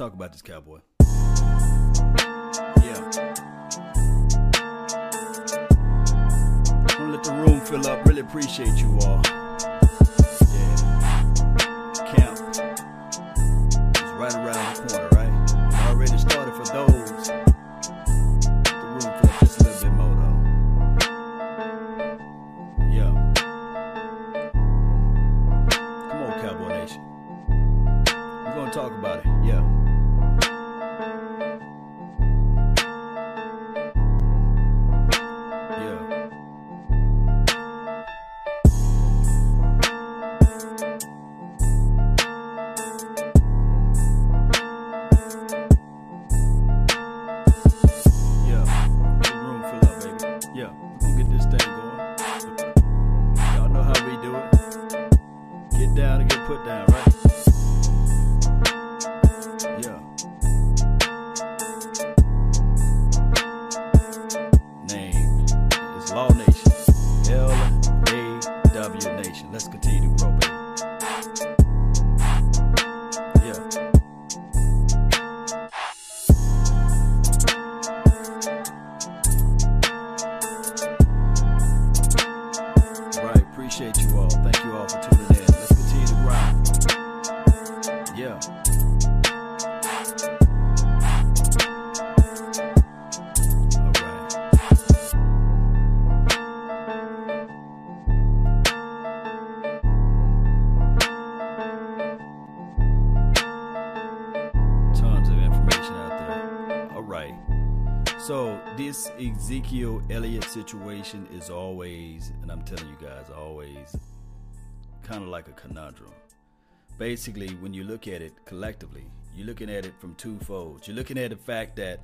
talk about this cowboy. Yeah. Gonna let the room fill up. Really appreciate you all. Ezekiel Elliott situation is always, and I'm telling you guys, always kind of like a conundrum. Basically, when you look at it collectively, you're looking at it from two folds. You're looking at the fact that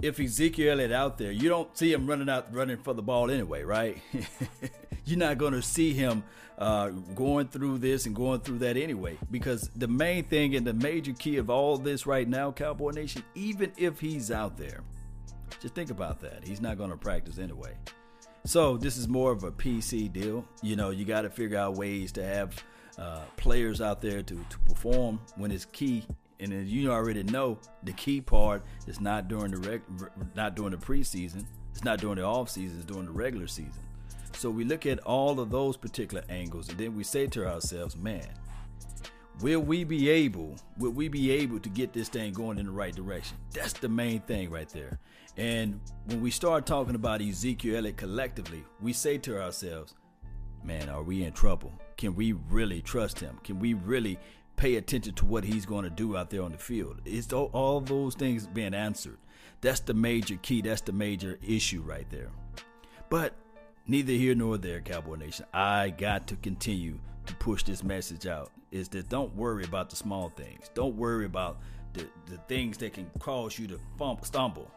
if Ezekiel Elliott out there, you don't see him running out running for the ball anyway, right? You're not going to see him uh, going through this and going through that anyway, because the main thing and the major key of all this right now, Cowboy Nation, even if he's out there, just think about that. He's not going to practice anyway. So this is more of a PC deal. You know, you got to figure out ways to have uh, players out there to, to perform when it's key. And as you already know, the key part is not during the reg- not during the preseason. It's not during the off season. It's during the regular season. So we look at all of those particular angles, and then we say to ourselves, "Man, will we be able will we be able to get this thing going in the right direction that's the main thing right there and when we start talking about ezekiel collectively we say to ourselves man are we in trouble can we really trust him can we really pay attention to what he's going to do out there on the field it's all, those things being answered that's the major key that's the major issue right there but neither here nor there, Cowboy Nation. I got to continue to push this message out. Is that don't worry about the small things. Don't worry about the, the things that can cause you to stumble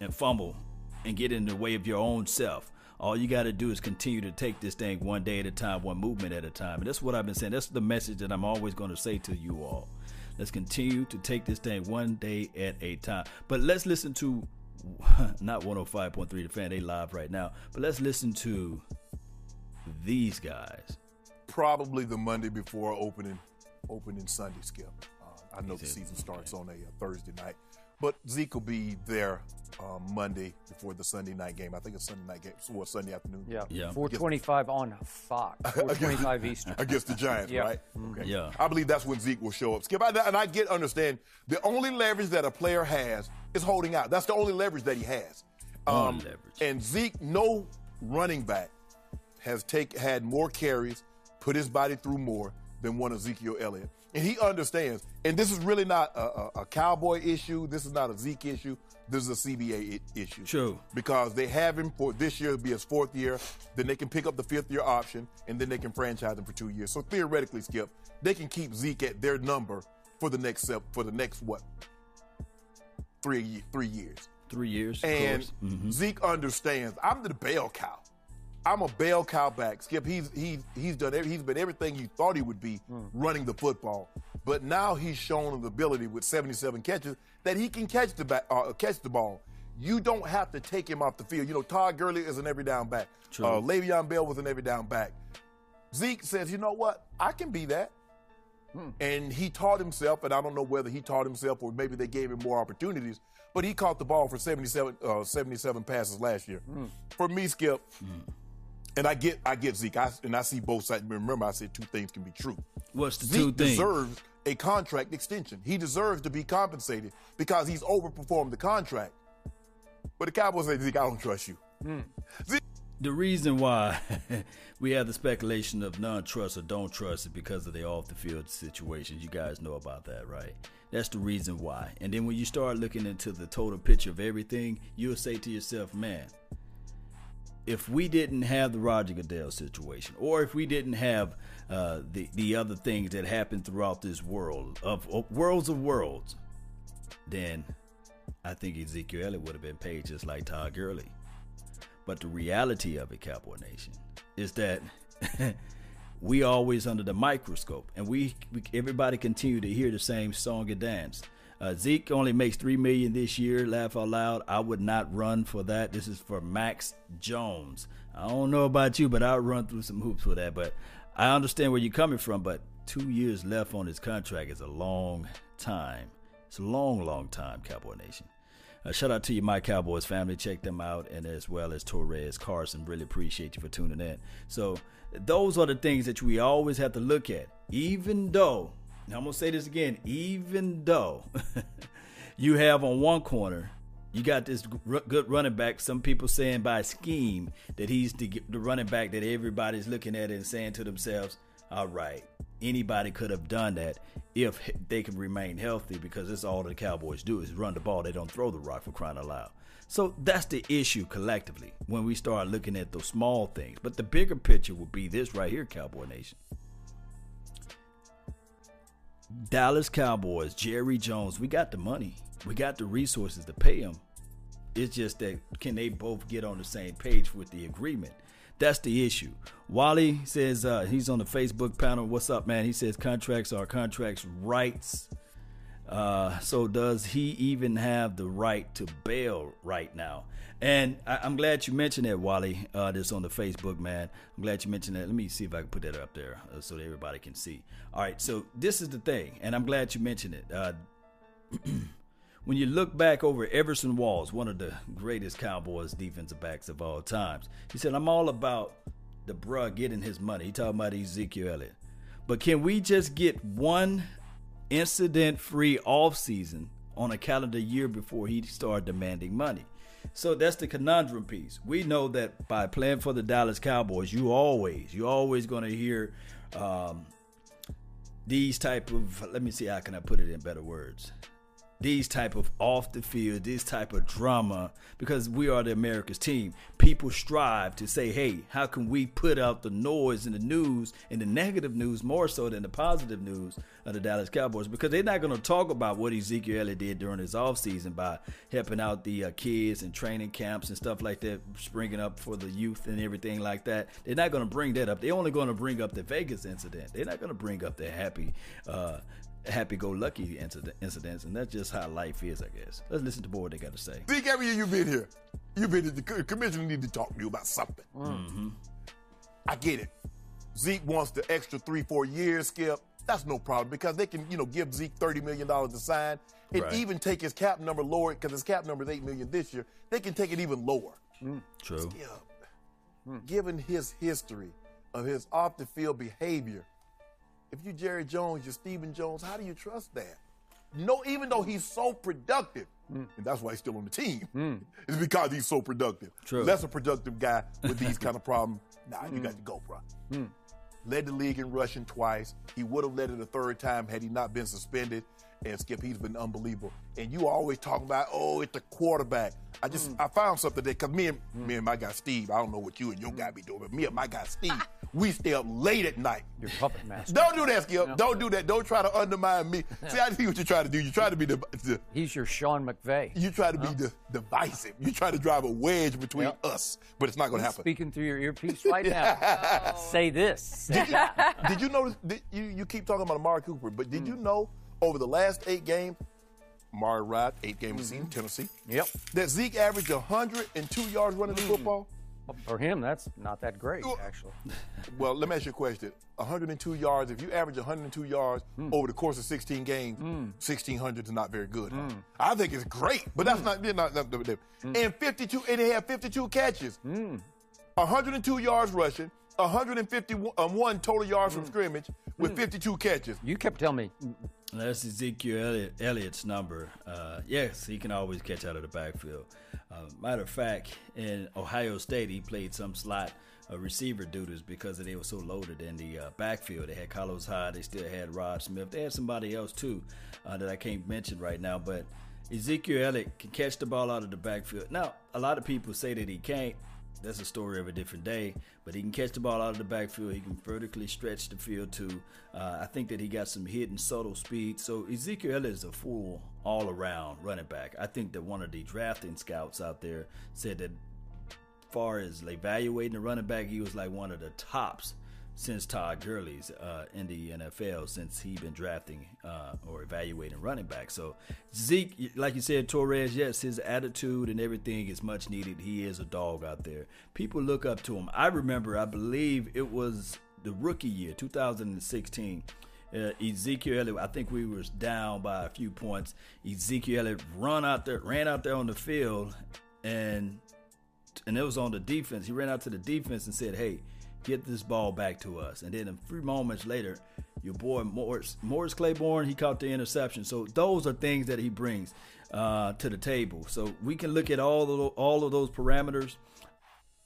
and fumble and get in the way of your own self. All you got to do is continue to take this thing one day at a time, one movement at a time. And that's what I've been saying. That's the message that I'm always going to say to you all. Let's continue to take this thing one day at a time. But let's listen to not 105.3 the fan they live right now but let's listen to these guys probably the Monday before opening opening Sunday, Skip. Uh, I know the season starts on a, uh Thursday night, but Zeke will be there um, Monday before the Sunday night game. I think it's Sunday night game, or Sunday afternoon. Yeah, Yeah. 425 on Fox, 425 Eastern. Against the Giants, Yeah. right? Okay. Yeah. I believe that's when Zeke will show up. Skip, I, and I get understand the only leverage that a player has is holding out. That's the only leverage that he has. Um, Only leverage. And Zeke, no running back has take had more carries, put his body through more than one Ezekiel Elliott. And he understands. And this is really not a, a, a cowboy issue. This is not a Zeke issue. This is a CBA I- issue. True. Because they have him for this year be his fourth year. Then they can pick up the fifth year option, and then they can franchise him for two years. So theoretically, Skip, they can keep Zeke at their number for the next for the next what three three years. three years And. Mhm. Zeke understands. I'm the bell cow. I'm a bell cow back. Skip, he's he's he's done every, he's been everything you thought he would be running the football. But now he's shown the ability with 77 catches that he can catch the back, uh, catch the ball. You don't have to take him off the field. You know, Todd Gurley is an every down back. True. Uh, Le'Veon Bell was an every down back. Zeke says, you know what? I can be that. Hmm. And he taught himself, and I don't know whether he taught himself or maybe they gave him more opportunities, but he caught the ball for 77, uh, 77 passes last year. Hmm. For me, Skip, and I get I get Zeke, I, and I see both sides. Remember, I said two things can be true. What's the Zeke two things? deserves a contract extension. He deserves to be compensated because he's overperformed the contract. But the Cowboys say, Zeke, I don't trust you. Hmm. Zeke, The reason why we have the speculation of non-trust or don't trust is because of the off-the-field situations. You guys know about that, right? That's the reason why. And then when you start looking into the total picture of everything, you'll say to yourself, "Man, if we didn't have the Roger Goodell situation, or if we didn't have uh, the the other things that happen throughout this world of, of worlds of worlds, then I think Ezekiel Elliott would have been paid just like Todd Gurley." But the reality of it, Cowboy Nation, is that we always under the microscope, and we, we everybody continue to hear the same song and dance. Uh, Zeke only makes three million this year. Laugh out loud. I would not run for that. This is for Max Jones. I don't know about you, but I'll run through some hoops for that. But I understand where you're coming from. But two years left on his contract is a long time. It's a long, long time, Cowboy Nation. Uh, shout out to you, my Cowboys family. Check them out, and as well as Torres Carson. Really appreciate you for tuning in. So, those are the things that we always have to look at. Even though, now I'm gonna say this again, even though you have on one corner, you got this g- good running back. Some people saying by scheme that he's the, the running back that everybody's looking at and saying to themselves, "All right, anybody could have done that if they can remain healthy because that's all the Cowboys do is run the ball. They don't throw the rock for crying out loud. So that's the issue collectively when we start looking at those small things. But the bigger picture will be this right here, Cowboy Nation. Dallas Cowboys, Jerry Jones, we got the money. We got the resources to pay him. It's just that can they both get on the same page with the agreement? That's the issue. Wally says uh, he's on the Facebook panel. What's up, man? He says contracts are contracts rights. Uh, so does he even have the right to bail right now? And I, am glad you mentioned that, Wally. Uh, that's on the Facebook, man. I'm glad you mentioned that. Let me see if I can put that up there uh, so that everybody can see. All right, so this is the thing, and I'm glad you mentioned it. Uh, when you look back over Everson Walls, one of the greatest Cowboys defensive backs of all times, he said, I'm all about the bruh getting his money. He talking about Ezekiel Elliott. But can we just get one incident free offseason on a calendar year before he started demanding money? So that's the conundrum piece. We know that by playing for the Dallas Cowboys, you always, you always going to hear um, these type of. Let me see how can I put it in better words these type of off the field, this type of drama, because we are the America's team. People strive to say, hey, how can we put out the noise in the news and the negative news more so than the positive news of the Dallas Cowboys? Because they're not going to talk about what Ezekiel Elliott did during his offseason by helping out the uh, kids and training camps and stuff like that, springing up for the youth and everything like that. They're not going to bring that up. They're only going to bring up the Vegas incident. They're not going to bring up the happy uh, happy-go-lucky incidents, and that's just how life is, I guess. Let's listen to what they got to say. Zeke, every year you've been here, you've been here. The commissioner need to talk to you about something. Mm. Mm-hmm. I get it. Zeke wants the extra three, four years, Skip. That's no problem because they can, you know, give Zeke thirty million dollars to sign, and Right. even take his cap number lower because his cap number is eight million this year. They can take it even lower. Mm. True. Skip, mm. given his history of his off the field behavior, if you're Jerry Jones, you're Stephen Jones, how do you trust that? No, even though he's so productive, and that's why he's still on the team, hmm. it's because he's so productive. True. Less a productive guy with these kind of problems. Nah, you hmm. got to go, bro. Hmm. Led the league in rushing twice. He would have led it a third time had he not been suspended. And Skip, he's been unbelievable. And you always talk about, oh, it's the quarterback. I just mm. I found something there because me and mm. me and my guy Steve, I don't know what you and your mm. guy be doing, but me and my guy Steve, we stay up late at night. Your puppet master. Don't do that, Skip. Don't do that. Don't try to undermine me. See, I see what you're trying to do. You try to be the, the He's your Sean McVay. you try to be the divisive. You try to drive a wedge between Yep. us, but it's not going to happen. Speaking through your earpiece right now. Say this. Say that. did you notice? Did, you you keep talking about Amari Cooper, but did you know over the last eight games, Amari Rod, eight game season, Tennessee, Yep. that Zeke averaged 102 yards running the football? For him, that's not that great, actually. Well, let me ask you a question. 102 yards, if you average 102 yards Hmm. over the course of 16 games, 1,600 is not very good. Hmm. I think it's great, but that's not, not, not, not, not And 52, and they have 52 catches. Hmm. 102 yards rushing, 151 um, total yards Hmm. from scrimmage with 52 catches. You kept telling me, That's Ezekiel Elliott, Elliott's number. Uh, yes, he can always catch out of the backfield. Uh, matter of fact, in Ohio State, he played some slot uh, receiver duties because they were so loaded in the uh, backfield. They had Carlos Hyde, they still had Rod Smith, they had somebody else too uh, that I can't mention right now. But Ezekiel Elliott can catch the ball out of the backfield. Now, a lot of people say that he can't. That's a story of a different day. But he can catch the ball out of the backfield. He can vertically stretch the field too. Uh, I think that he got some hidden subtle speed. So Ezekiel is a full all around running back. I think that one of the drafting scouts out there said that far as evaluating the running back, he was like one of the tops since Todd Gurley's uh, in the NFL since he's been drafting uh, or evaluating running back. So Zeke, like you said, Torres, yes, his attitude and everything is much needed. He is a dog out there. People look up to him. I remember, I believe it was the rookie year, 2016. Uh, Ezekiel Elliott, I think we was down by a few points. Ezekiel Elliott run out there, ran out there on the field, and and it was on the defense. He ran out to the defense and said, "Hey, get this ball back to us." And then a few moments later, your boy Morris, Morris Claiborne, he caught the interception. So those are things that he brings uh, to the table. So we can look at all of all of those parameters.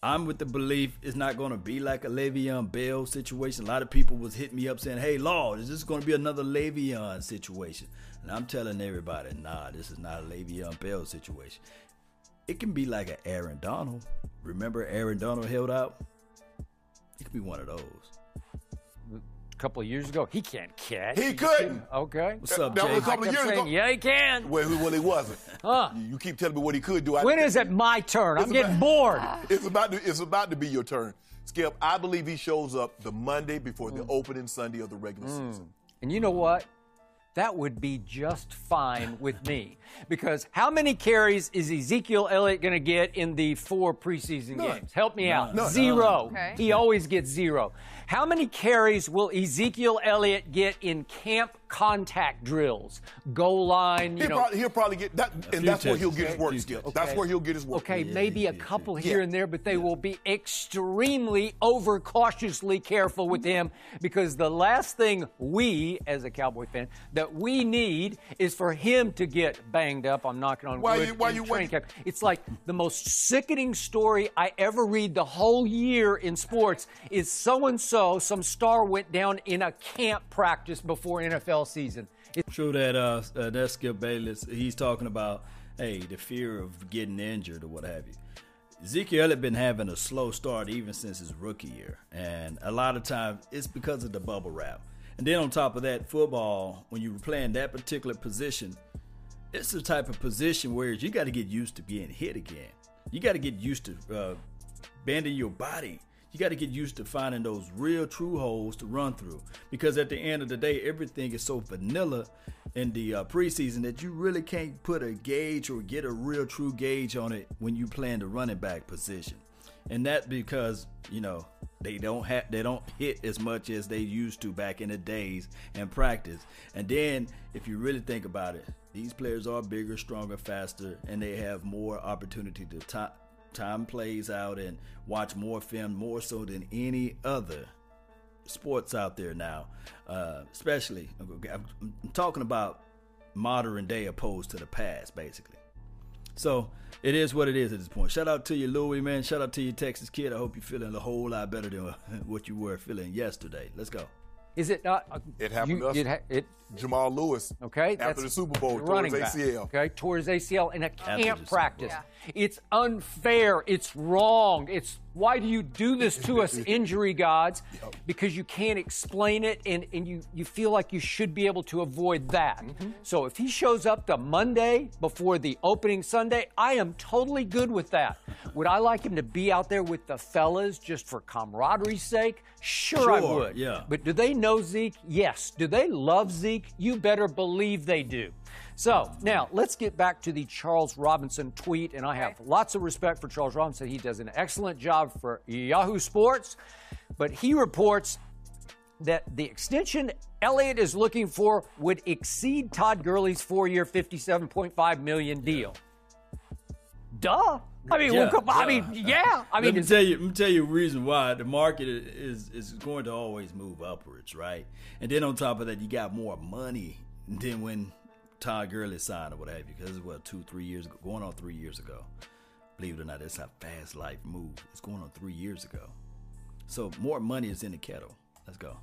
I'm with the belief it's not going to be like a Le'Veon Bell situation. A lot of people was hitting me up saying, "Hey, Lord, is this going to be another Le'Veon situation?" And I'm telling everybody, "Nah, this is not a Le'Veon Bell situation. It can be like an Aaron Donald. Remember Aaron Donald held out? It could be one of those. a couple of years ago, he can't catch. He couldn't. Okay. What's up, That was Jay? a couple I of kept years saying, ago. yeah, he can. Well, he- well, he wasn't. Huh. You, you keep telling me what he could do. I- When is it my turn? I'm It's getting bored. It's about to, it's about to be your turn. Skip, I believe he shows up the Monday before Mm. the opening Sunday of the regular season. And you know what? That would be just fine with me. Because how many carries is Ezekiel Elliott going to get in the four preseason None. games? Help me out. None. Zero. Okay. He always gets zero. How many carries will Ezekiel Elliott get in camp contact drills? Goal line, you He'll, know. probably, he'll probably get that, and few that's where he'll get his work, Few Skip. That's where he'll get his work. Okay, Yeah, maybe a couple yeah. here and there, but they will be extremely overcautiously careful with him because the last thing we, as a Cowboy fan, that we need is for him to get banged up. I'm knocking on Why wood. you- why in you- why training camp. It's like the most sickening story I ever read the whole year in sports is so and so, some star went down in a camp practice before NFL season. It's True that uh, uh that's Skip Bayless. He's talking about hey the fear of getting injured or what have you. Ezekiel had been having a slow start even since his rookie year, and a lot of times it's because of the bubble wrap. And then on top of that, football when you were playing that particular position, it's the type of position where you got to get used to being hit again. You got to get used to uh, bending your body. You got to get used to finding those real true holes to run through. Because at the end of the day, everything is so vanilla in the uh, preseason that you really can't put a gauge or get a real true gauge on it when you play in the running back position. And that because you know they don't have they don't hit as much as they used to back in the days and practice. And then if you really think about it, these players are bigger, stronger, faster, and they have more opportunity to ti- time plays out and watch more film more so than any other sports out there now. Uh, especially, I'm, I'm talking about modern day opposed to the past, basically. So it is what it is at this point. Shout out to you, Louis, man. Shout out to you, Texas kid. I hope you're feeling a whole lot better than what you were feeling yesterday. Let's go. Is it not? uh, It happened you- to us. It, ha- it, Jamal Lewis. Okay, After that's the Super Bowl, the tore running his back, ACL. Okay, tore his ACL in a the camp practice. Yeah. It's unfair. It's wrong. It's why do you do this to us, injury gods? Because you can't explain it, and, and you you feel like you should be able to avoid that. Mm-hmm. So if he shows up the Monday before the opening Sunday, I am totally good with that. Would I like him to be out there with the fellas just for camaraderie's sake? Sure, I would. yeah. But do they know Zeke? Yes. Do they love Zeke? You better believe they do. So now let's get back to the Charles Robinson tweet, and I have lots of respect for Charles Robinson. He does an excellent job for Yahoo Sports, but he reports that the extension Elliott is looking for would exceed Todd Gurley's four-year, 57.5 million deal. Duh. I mean, Yeah, well, I yeah. mean, yeah. I mean, let me tell you. Let me tell you a reason why the market is is going to always move upwards, right? And then on top of that, you got more money than when Todd Gurley signed or what have you. Because it's what two, three years ago, going on three years ago. Believe it or not, that's how fast life moves. It's going on three years ago. So more money is in the kettle. Let's go.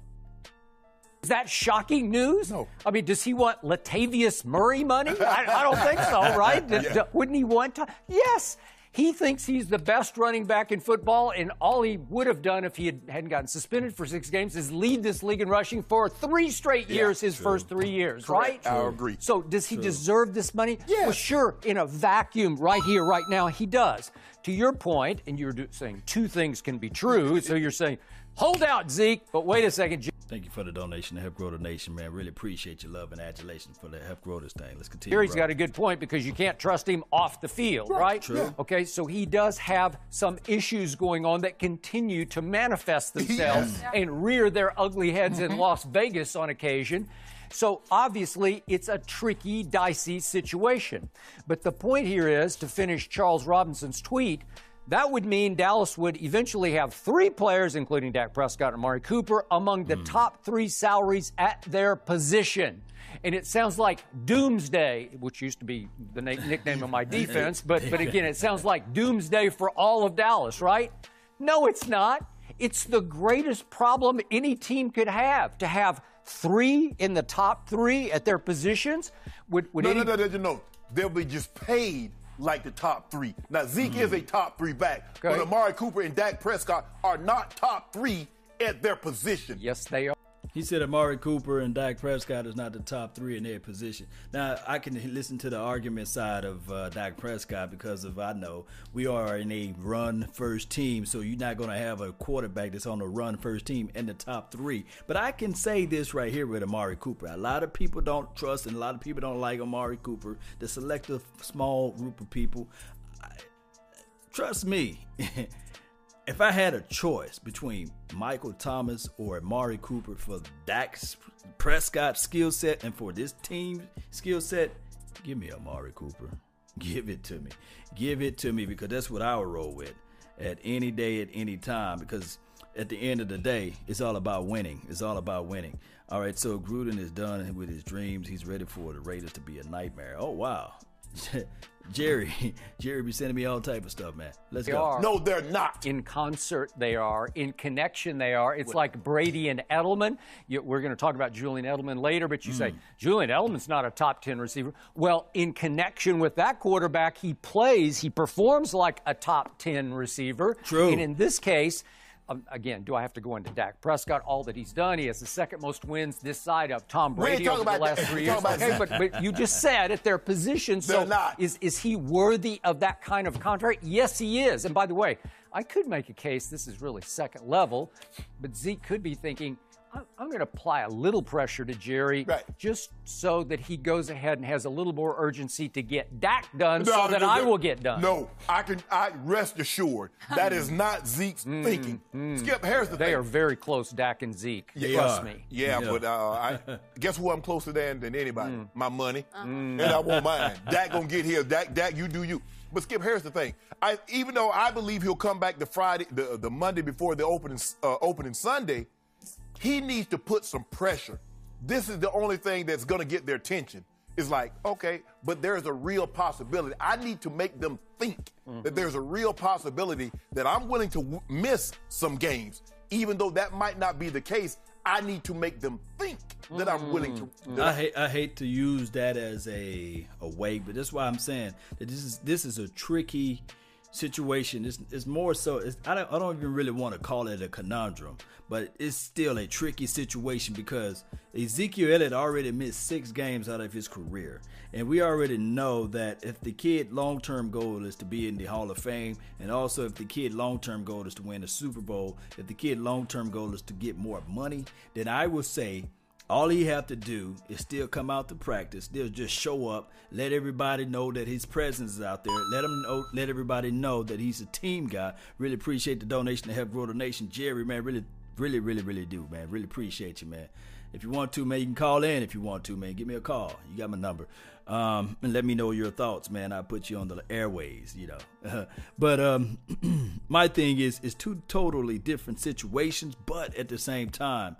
Is that shocking news? No. I mean, does he want Latavius Murray money? I, I don't think so, right? D- d- wouldn't he want to? Yes. He thinks he's the best running back in football, and all he would have done if he had, hadn't gotten suspended for six games is lead this league in rushing for three straight years, his first three years, right? I agree. So does he deserve this money? Yes. Well, sure. In a vacuum, right here, right now, he does. To your point, and you're saying two things can be true. so you're saying, hold out, Zeke, but wait a second. Thank you for the donation to Help Grow the Nation, man. Really appreciate your love and adulation for the Help Grow this thing. Let's continue. Here he's bro. got a good point because you can't trust him off the field, right? True. Okay, so he does have some issues going on that continue to manifest themselves and rear their ugly heads in mm-hmm. Las Vegas on occasion. So obviously, it's a tricky, dicey situation. But the point here is to finish Charles Robinson's tweet. That would mean Dallas would eventually have three players, including Dak Prescott and Amari Cooper, among the hmm. top three salaries at their position. And it sounds like doomsday, which used to be the na- nickname of my defense, but, but again, it sounds like doomsday for all of Dallas, right? No, it's not. It's the greatest problem any team could have to have three in the top three at their positions. Would, would No, any, no, no, no, no. They'll be just paid like the top three. Now, Zeke is a hmm. top three back, Okay. but Amari Cooper and Dak Prescott are not top three at their position. Yes, they are. He said Amari Cooper and Dak Prescott is not the top three in their position. Now I can listen to the argument side of uh, Dak Prescott because of I know we are in a run first team, so you're not going to have a quarterback that's on the run first team in the top three. But I can say this right here with Amari Cooper. A lot of people don't trust, and a lot of people don't like Amari Cooper. The selective small group of people. I, trust me. if I had a choice between Michael Thomas or Amari Cooper for Dak Prescott's skill set and for this team skill set, give me Amari Cooper. Give it to me. Give it to me because that's what I would roll with at any day, at any time. Because at the end of the day, it's all about winning. It's all about winning. All right, so Gruden is done with his dreams. He's ready for the Raiders to be a nightmare. Oh wow, Jerry, Jerry be sending me all type of stuff, man. Let's They go. are. No, they're not. in concert they are in connection they are it's like brady and edelman you, we're going to talk about julian edelman later but you say Hmm. julian edelman's not a top 10 receiver well in connection with that quarterback he plays he performs like a top 10 receiver True. and in this case um, again, do I have to go into Dak Prescott? All that he's done, he has the second most wins this side of Tom Brady over the last that. three years. Okay, but, but you just said at their position. So not. is is he worthy of that kind of contract? Yes, he is. And by the way, I could make a case. This is really second level, but Zeke could be thinking. "I'm- I'm going to apply a little pressure to Jerry Right. just so that he goes ahead and has a little more urgency to get Dak done No, so no, that no, I no. will get done. No, I can. I rest assured that is not Zeke's thinking. Skip, here's the Mm, They thing. are very close, Dak and Zeke. They Trust are. me. Yeah, Yeah. but uh, I guess who I'm closer than than anybody? Mm. My money, and I won't mind. Dak gonna get here. Dak, Dak, you do you. But Skip, here's the thing. I even though I believe he'll come back the Friday, the the Monday before the opening uh, opening Sunday, he needs to put some pressure. This is the only thing that's gonna get their attention. Is like okay, but there's a real possibility. I need to make them think that there's a real possibility that I'm willing to w- miss some games, even though that might not be the case. I need to make them think that I'm willing to. Mm. I hate I hate to use that as a a way, but that's why I'm saying that this is this is a tricky situation. It's, it's more so. It's, I don't I don't even really want to call it a conundrum, but it's still a tricky situation because Ezekiel Elliott already missed six games out of his career, and we already know that if the kid long term goal is to be in the Hall of Fame, and also if the kid long term goal is to win a Super Bowl, if the kid long term goal is to get more money, then I will say All he have to do is still come out to practice. Still just show up. Let everybody know that his presence is out there. Let him know. Let everybody know that he's a team guy. Really appreciate the donation to help grow the nation, Jerry. Man, really, really, really, really do, man. Really appreciate you, man. If you want to, man, you can call in. If you want to, man, give me a call. You got my number. Um, and let me know your thoughts, man. I put you on the airways, you know. but um, my thing is, is two totally different situations, but at the same time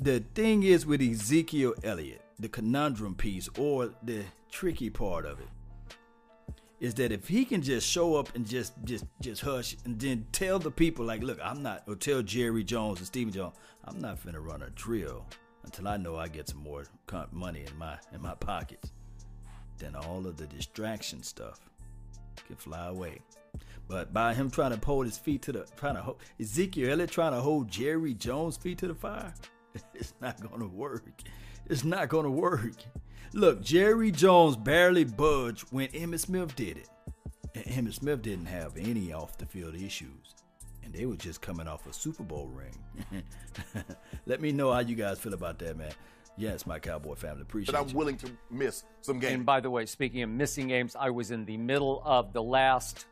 the thing is with Ezekiel Elliott, the conundrum piece or the tricky part of it is that if he can just show up and just just just hush and then tell the people like, look, I'm not or tell Jerry Jones and Stephen Jones, I'm not finna run a drill until I know I get some more money in my in my pockets. Then all of the distraction stuff can fly away. But by him trying to hold his feet to the trying to hold Ezekiel Elliott trying to hold Jerry Jones' feet to the fire, It's not going to work. It's not going to work. Look, Jerry Jones barely budged when Emmitt Smith did it. And Emmitt Smith didn't have any off the field issues. And they were just coming off a Super Bowl ring. Let me know how you guys feel about that, man. Yes, my Cowboy family. Appreciate But I'm you. willing to miss some games. And by the way, speaking of missing games, I was in the middle of the last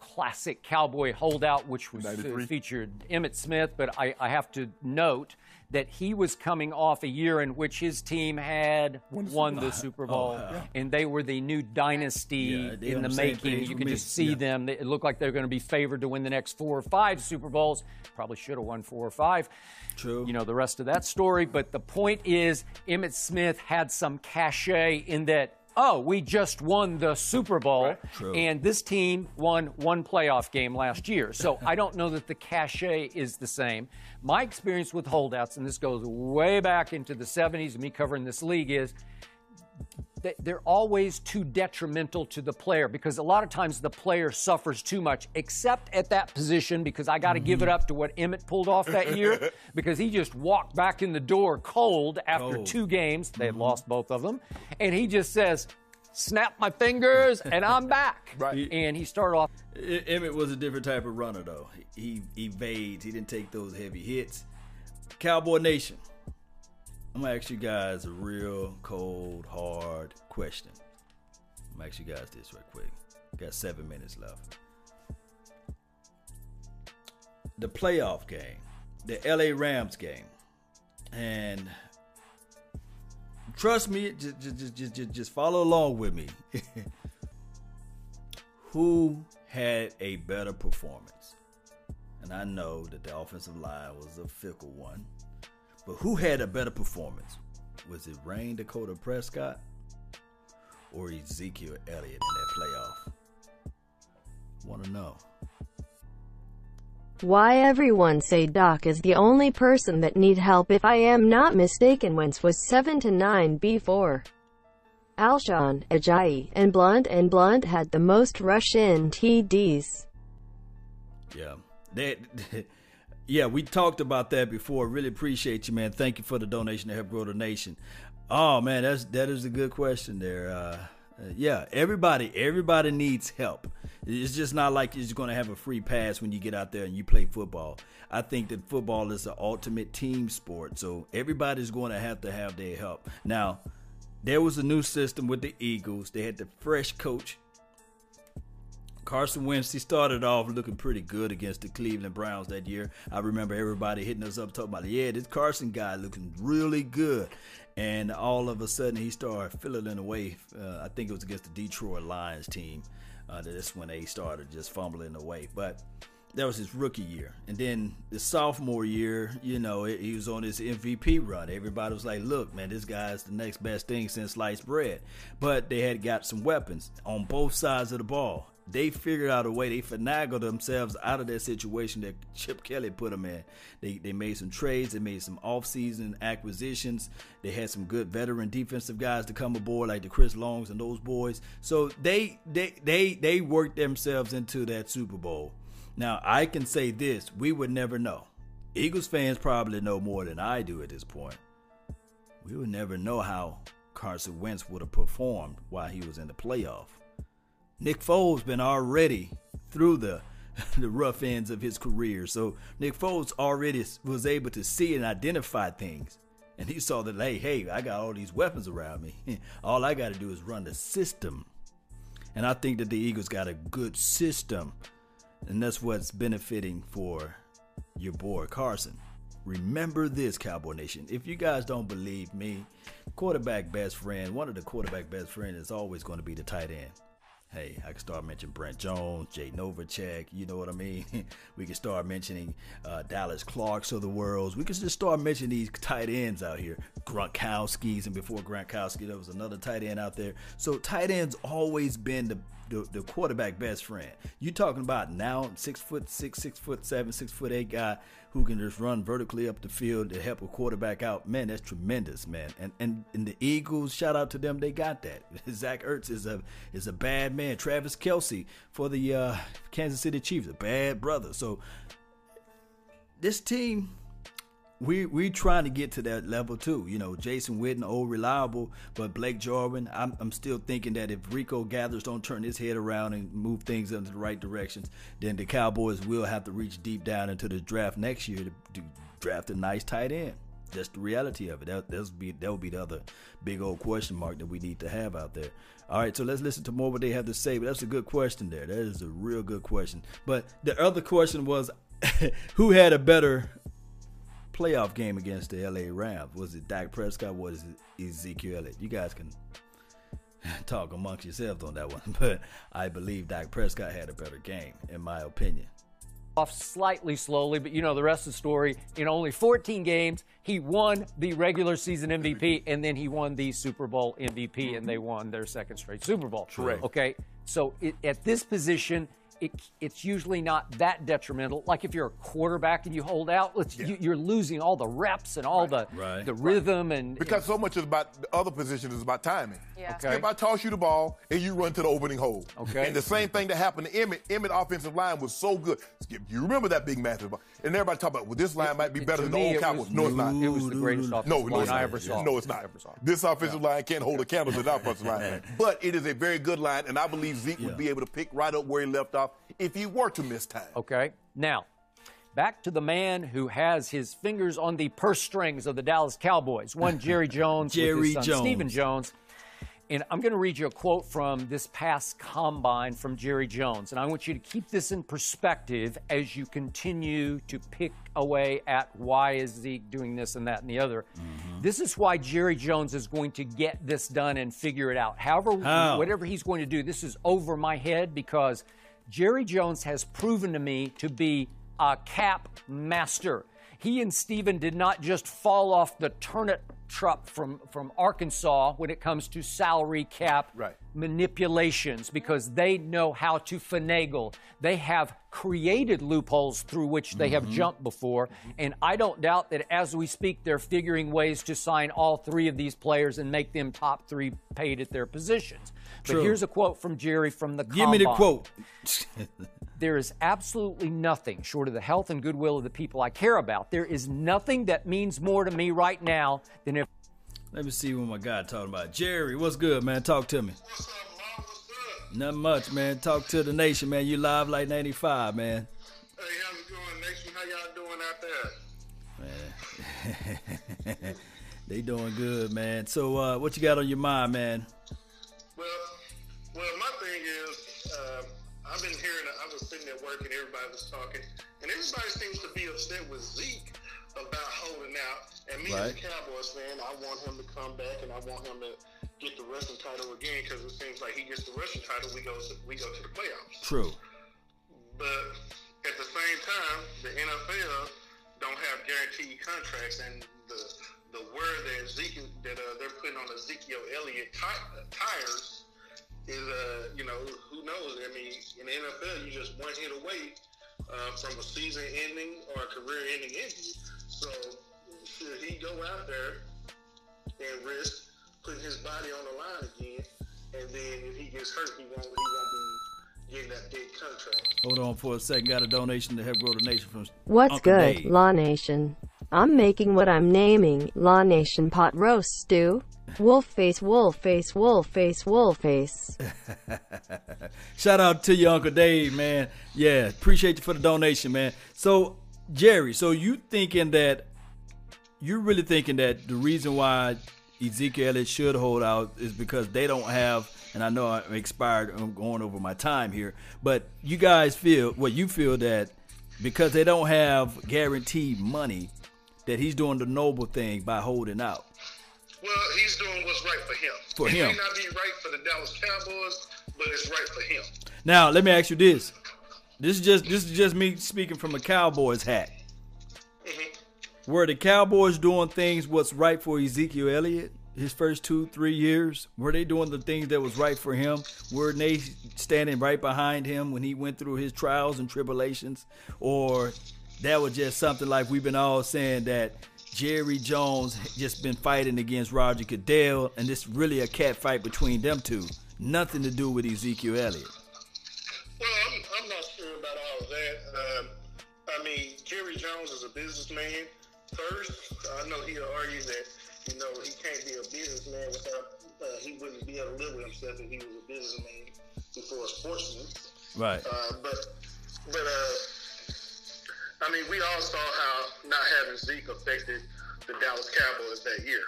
classic Cowboy holdout, which was featured Emmitt Smith. But I, I have to note that he was coming off a year in which his team had won the Super Bowl, oh, yeah. and they were the new dynasty yeah, in the making. You could just see yeah. them. It looked like they're going to be favored to win the next four or five Super Bowls. Probably should have won four or five. True. You know the rest of that story. But the point is, Emmitt Smith had some cachet in that oh, we just won the Super Bowl, right. and this team won one playoff game last year. So I don't know that the cachet is the same. My experience with holdouts, and this goes way back into the 70s, me covering this league, is they're always too detrimental to the player because a lot of times the player suffers too much, except at that position because I got to mm-hmm. give it mm-hmm. up to what Emmitt pulled off that year because he just walked back in the door cold after cold. two games. They had mm-hmm. lost both of them. And he just says, snap my fingers and I'm back. right. And he started off. Emmitt was a different type of runner, though. He evades, he didn't take those heavy hits. Cowboy Nation. I'm gonna ask you guys a real cold, hard question. I'm gonna ask you guys this right quick. Got seven minutes left. The playoff game, the LA Rams game, and trust me, just just just just, just follow along with me. Who had a better performance? And I know that the offensive line was a fickle one. But who had a better performance? Was it Rayne Dakota Prescott or Ezekiel Elliott in that playoff? Want to know. Why everyone say Dak is the only person that need help if I am not mistaken Wentz was 7 to 9 before. Alshon, Ajayi, and Blount and Blount had the most rush-in TDs. Yeah. They, yeah, we talked about that before. Really appreciate you, man. Thank you for the donation to help grow the nation. Oh man, that's that is a good question there. Uh, yeah, everybody everybody needs help. It's just not like you're just going to have a free pass when you get out there and you play football. I think that football is the ultimate team sport, so everybody's going to have to have their help. Now, there was a new system with the Eagles. They had the fresh coach Carson Wentz, he started off looking pretty good against the Cleveland Browns that year. I remember everybody hitting us up talking about, yeah, this Carson guy looking really good. And all of a sudden, he started fiddling away. Uh, I think it was against the Detroit Lions team. Uh, that's when they started just fumbling away. But that was his rookie year. And then the sophomore year, you know, he was on his MVP run. Everybody was like, look, man, this guy's the next best thing since sliced bread. But they had got some weapons on both sides of the ball they figured out a way. They finagled themselves out of that situation that Chip Kelly put them in. They they made some trades. They made some offseason acquisitions. They had some good veteran defensive guys to come aboard, like the Chris Longs and those boys. So they they they they worked themselves into that Super Bowl. Now I can say this: we would never know. Eagles fans probably know more than I do at this point. We would never know how Carson Wentz would have performed while he was in the playoff. Nick Foles been already through the the rough ends of his career. So Nick Foles already was able to see and identify things. And he saw that, hey, hey, I got all these weapons around me. all I got to do is run the system. And I think that the Eagles got a good system. And that's what's benefiting for your boy Carson. Remember this, Cowboy Nation. If you guys don't believe me, quarterback best friend, one of the quarterback best friend is always going to be the tight end. Hey, I can start mentioning Brent Jones, Jay Novacek, you know what I mean? we can start mentioning uh, Dallas Clarks of the worlds. We can just start mentioning these tight ends out here. Gronkowski's, and before Gronkowski, there was another tight end out there. So tight ends always been the the, the quarterback best friend. You talking about now six foot six, six foot seven, six foot eight guy who can just run vertically up the field to help a quarterback out. Man, that's tremendous, man. And and, and the Eagles, shout out to them, they got that. Zach Ertz is a is a bad man. Travis Kelce for the uh, Kansas City Chiefs, a bad brother. So this team we we trying to get to that level too. You know, Jason Witten, old reliable, but Blake Jarwin, I'm, I'm still thinking that if Rico Gathers don't turn his head around and move things into the right directions, then the Cowboys will have to reach deep down into the draft next year to, to draft a nice tight end. That's the reality of it. That that'll be that will be the other big old question mark that we need to have out there. All right, so let's listen to more what they have to say. But that's a good question there. That is a real good question. But the other question was, who had a better playoff game against the LA Rams? Was it Dak Prescott? Was it Ezekiel Elliott? You guys can talk amongst yourselves on that one, but I believe Dak Prescott had a better game, in my opinion. Off slightly slowly, but you know the rest of the story. In only 14 games, he won the regular season MVP, and then he won the Super Bowl MVP, and they won their second straight Super Bowl. Correct. Okay, so it, at this position, it, it's usually not that detrimental. Like if you're a quarterback and you hold out, yeah. you, are losing all the reps and all right. the right. the rhythm and because so much is about the other position is about timing. Yeah. Okay. If I toss you the ball and you run to the opening hole, okay, and the same thing that happened to Emmitt. Emmitt offensive line was so good. You remember that big matchup? And everybody talk about well, this line might be better than the old Cowboys. No, it's not. It was the greatest offensive no, line no, I ever saw. No, it's not. This offensive yeah. line can't hold a candle to that offensive line. But it is a very good line, and I believe Zeke yeah. would be able to pick right up where he left off if he were to miss time. Okay. Now, back to the man who has his fingers on the purse strings of the Dallas Cowboys. One Jerry Jones, Jerry Jones, Stephen Jones. And I'm going to read you a quote from this past combine from Jerry Jones. And I want you to keep this in perspective as you continue to pick away at why is Zeke doing this and that and the other. Mm-hmm. This is why Jerry Jones is going to get this done and figure it out. However, How? whatever he's going to do, this is over my head because Jerry Jones has proven to me to be a cap master. He and Stephen did not just fall off the turnip truck from, from Arkansas when it comes to salary cap right. manipulations because they know how to finagle. They have created loopholes through which they have mm-hmm. jumped before. And I don't doubt that as we speak, they're figuring ways to sign all three of these players and make them top three paid at their positions. True. But here's a quote from Jerry from the Give me the quote. there is absolutely nothing short of the health and goodwill of the people I care about. There is nothing that means more to me right now than if. Let me see what my guy talking about. Jerry, what's good, man? Talk to me. What's up, Mom? What's good? Nothing much, man. Talk to the nation, man. You live like 95, man. Hey, how's it going, nation? How y'all doing out there? Man. they doing good, man. So, uh, what you got on your mind, man? I've been hearing. I was sitting at work and everybody was talking, and everybody seems to be upset with Zeke about holding out. And me right. as a Cowboys fan, I want him to come back and I want him to get the rushing title again because it seems like he gets the rushing title, we go to, we go to the playoffs. True. But at the same time, the NFL don't have guaranteed contracts, and the the word that Zeke that uh, they're putting on Ezekiel Elliott tires is uh you know who knows? I mean, in the NFL, you just one hit away uh, from a season-ending or a career-ending injury. So should he go out there and risk putting his body on the line again, and then if he gets hurt, he won't he won't be getting that big contract. Hold on for a second. Got a donation to help grow the nation from What's Uncle good, Dave. Law Nation? I'm making what I'm naming Law Nation pot roast stew. Wolf face, wolf face, wolf face, wolf face. Shout out to your Uncle Dave, man. Yeah, appreciate you for the donation, man. So, Jerry, so you thinking that you're really thinking that the reason why Ezekiel should hold out is because they don't have, and I know I'm expired, I'm going over my time here, but you guys feel, what well, you feel that because they don't have guaranteed money, that he's doing the noble thing by holding out. Well, he's doing what's right for him. For it him. It may not be right for the Dallas Cowboys, but it's right for him. Now, let me ask you this. This is just this is just me speaking from a Cowboys hat. Mm-hmm. Were the Cowboys doing things what's right for Ezekiel Elliott his first two, three years? Were they doing the things that was right for him? Were they standing right behind him when he went through his trials and tribulations? Or that was just something like we've been all saying that Jerry Jones just been fighting against Roger Goodell, and it's really a cat fight between them two. Nothing to do with Ezekiel Elliott. Well, I'm, I'm not sure about all of that. Um, I mean, Jerry Jones is a businessman. First, I know he'll argue that you know he can't be a businessman without uh, he wouldn't be able to live with himself if he was a businessman before a sportsman. Right. Uh, but but uh, I mean, we all saw how not having Zeke affected the Dallas Cowboys that year.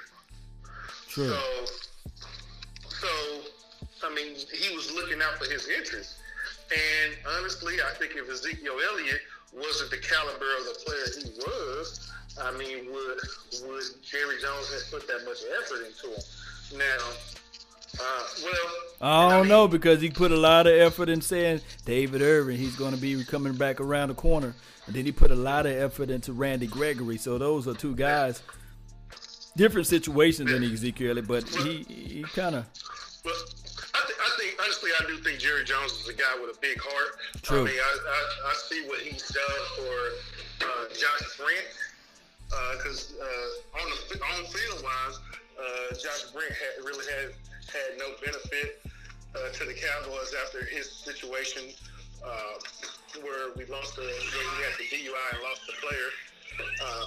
True. So, so I mean, he was looking out for his interests. And honestly, I think if Ezekiel Elliott wasn't the caliber of the player he was, I mean, would would Jerry Jones have put that much effort into him? Now, uh, well, I don't mean, know because he put a lot of effort in saying David Irving, he's going to be coming back around the corner. And then he put a lot of effort into Randy Gregory. So those are two guys, different situations than Ezekiel but he, he kind of. Well, I, th- I think honestly, I do think Jerry Jones is a guy with a big heart. True. I mean, I, I, I see what he's done for uh, Josh Brent because uh, on the on field wise, uh, Josh Brent had, really had had no benefit uh, to the Cowboys after his situation uh, where we lost the he had the DUI and lost the player. Uh,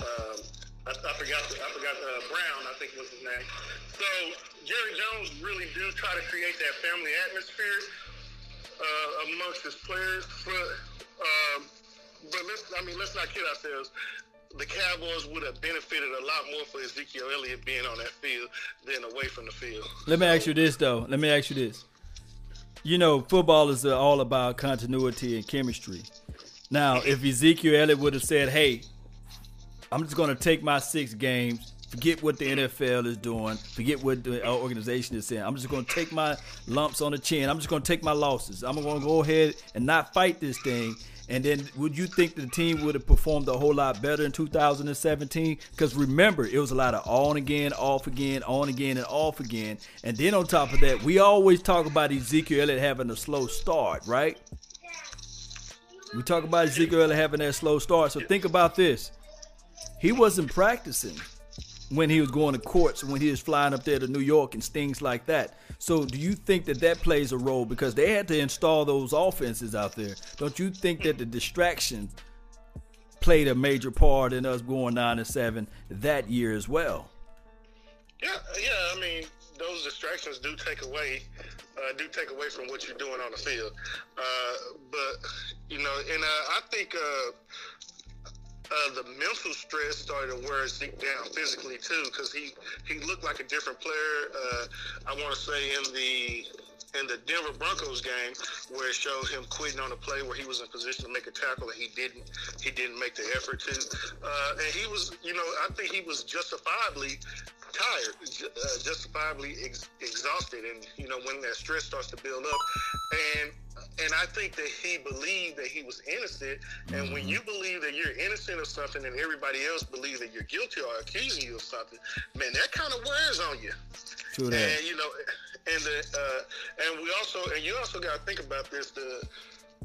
um, I, I forgot the, I forgot uh, Brown, I think was his name. So Jerry Jones really do try to create that family atmosphere uh, amongst his players. But um, but let's I mean let's not kid ourselves. The Cowboys would have benefited a lot more for Ezekiel Elliott being on that field than away from the field. Let me ask you this, though. Let me ask you this. You know, football is uh, all about continuity and chemistry. Now, if Ezekiel Elliott would have said, hey, I'm just going to take my six games, forget what the NFL is doing, forget what the uh, organization is saying. I'm just going to take my lumps on the chin. I'm just going to take my losses. I'm going to go ahead and not fight this thing. And then, would you think the team would have performed a whole lot better in 2017? Because remember, it was a lot of on again, off again, on again, and off again. And then on top of that, we always talk about Ezekiel Elliott having a slow start, right? We talk about Ezekiel Elliott having that slow start. So think about this: he wasn't practicing when he was going to courts when he was flying up there to New York and things like that. So do you think that that plays a role because they had to install those offenses out there? Don't you think that the distraction played a major part in us going nine and seven that year as well? Yeah, yeah. I mean, those distractions do take away, uh, do take away from what you're doing on the field. Uh, but you know, and uh, I think uh, the mental stress started to wear Zeke down physically too, because he he looked like a different player. Uh, I want to say in the in the Denver Broncos game where it showed him quitting on a play where he was in position to make a tackle and he didn't he didn't make the effort to uh, and he was you know I think he was justifiably tired uh, justifiably ex- exhausted and you know when that stress starts to build up and and I think that he believed that he was innocent and Mm-hmm. when you believe that you're innocent of something and everybody else believes that you're guilty or accusing you of something man that kind of wears on you True that. and you know, and the uh, and we also and you also got to think about this. The